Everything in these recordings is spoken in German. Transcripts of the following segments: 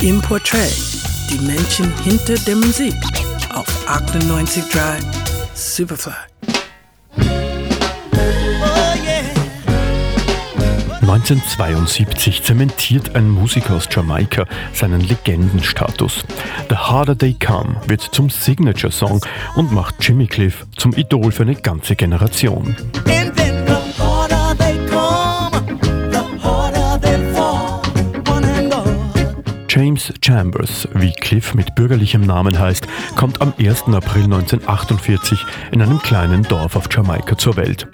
Im Portrait, die Menschen hinter der Musik auf 98.3 Superfly. 1972 zementiert ein Musiker aus Jamaika seinen Legendenstatus. The Harder They Come wird zum Signature-Song und macht Jimmy Cliff zum Idol für eine ganze Generation. James Chambers, wie Cliff mit bürgerlichem Namen heißt, kommt am 1. April 1948 in einem kleinen Dorf auf Jamaika zur Welt.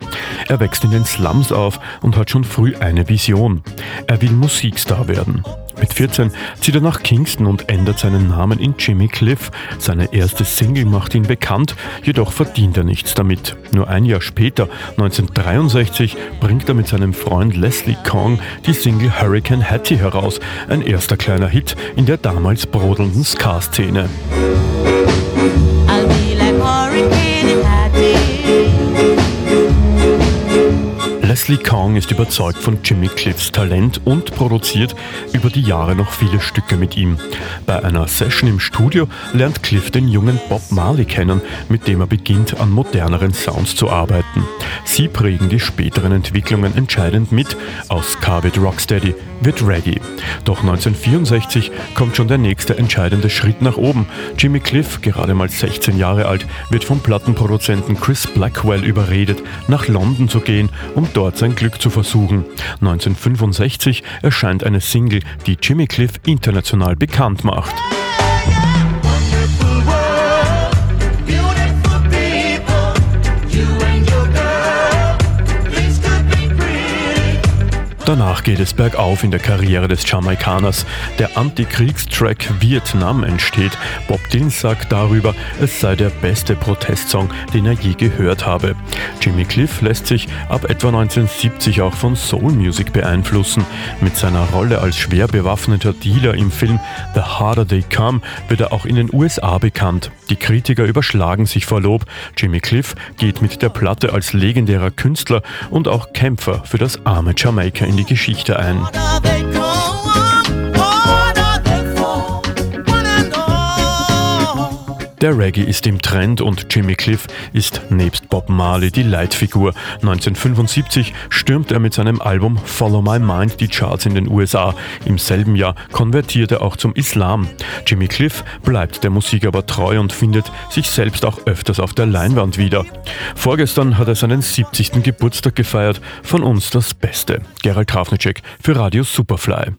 Er wächst in den Slums auf und hat schon früh eine Vision. Er will Musikstar werden. Mit 14 zieht er nach Kingston und ändert seinen Namen in Jimmy Cliff. Seine erste Single macht ihn bekannt, jedoch verdient er nichts damit. Nur ein Jahr später, 1963, bringt er mit seinem Freund Leslie Kong die Single Hurricane Hattie heraus, ein erster kleiner Hit in der damals brodelnden Ska-Szene. Leslie Kong ist überzeugt von Jimmy Cliffs Talent und produziert über die Jahre noch viele Stücke mit ihm. Bei einer Session im Studio lernt Cliff den jungen Bob Marley kennen, mit dem er beginnt, an moderneren Sounds zu arbeiten. Sie prägen die späteren Entwicklungen entscheidend mit. Aus Carved Rocksteady wird Reggae. Doch 1964 kommt schon der nächste entscheidende Schritt nach oben. Jimmy Cliff, gerade mal 16 Jahre alt, wird vom Plattenproduzenten Chris Blackwell überredet, nach London zu gehen, um dort dort sein Glück zu versuchen. 1965 erscheint eine Single, die Jimmy Cliff international bekannt macht. Danach geht es bergauf in der Karriere des Jamaikaners. Der Antikriegstrack Vietnam entsteht. Bob Dylan sagt darüber, es sei der beste Protestsong, den er je gehört habe. Jimmy Cliff lässt sich ab etwa 1970 auch von Soul Music beeinflussen. Mit seiner Rolle als schwer bewaffneter Dealer im Film The Harder They Come wird er auch in den USA bekannt. Die Kritiker überschlagen sich vor Lob. Jimmy Cliff geht mit der Platte als legendärer Künstler und auch Kämpfer für das arme Jamaika in die Geschichte ein. Der Reggae ist im Trend und Jimmy Cliff ist nebst Bob Marley die Leitfigur. 1975 stürmt er mit seinem Album Follow My Mind die Charts in den USA. Im selben Jahr konvertiert er auch zum Islam. Jimmy Cliff bleibt der Musik aber treu und findet sich selbst auch öfters auf der Leinwand wieder. Vorgestern hat er seinen 70. Geburtstag gefeiert. Von uns das Beste. Gerald Krafnicek für Radio Superfly.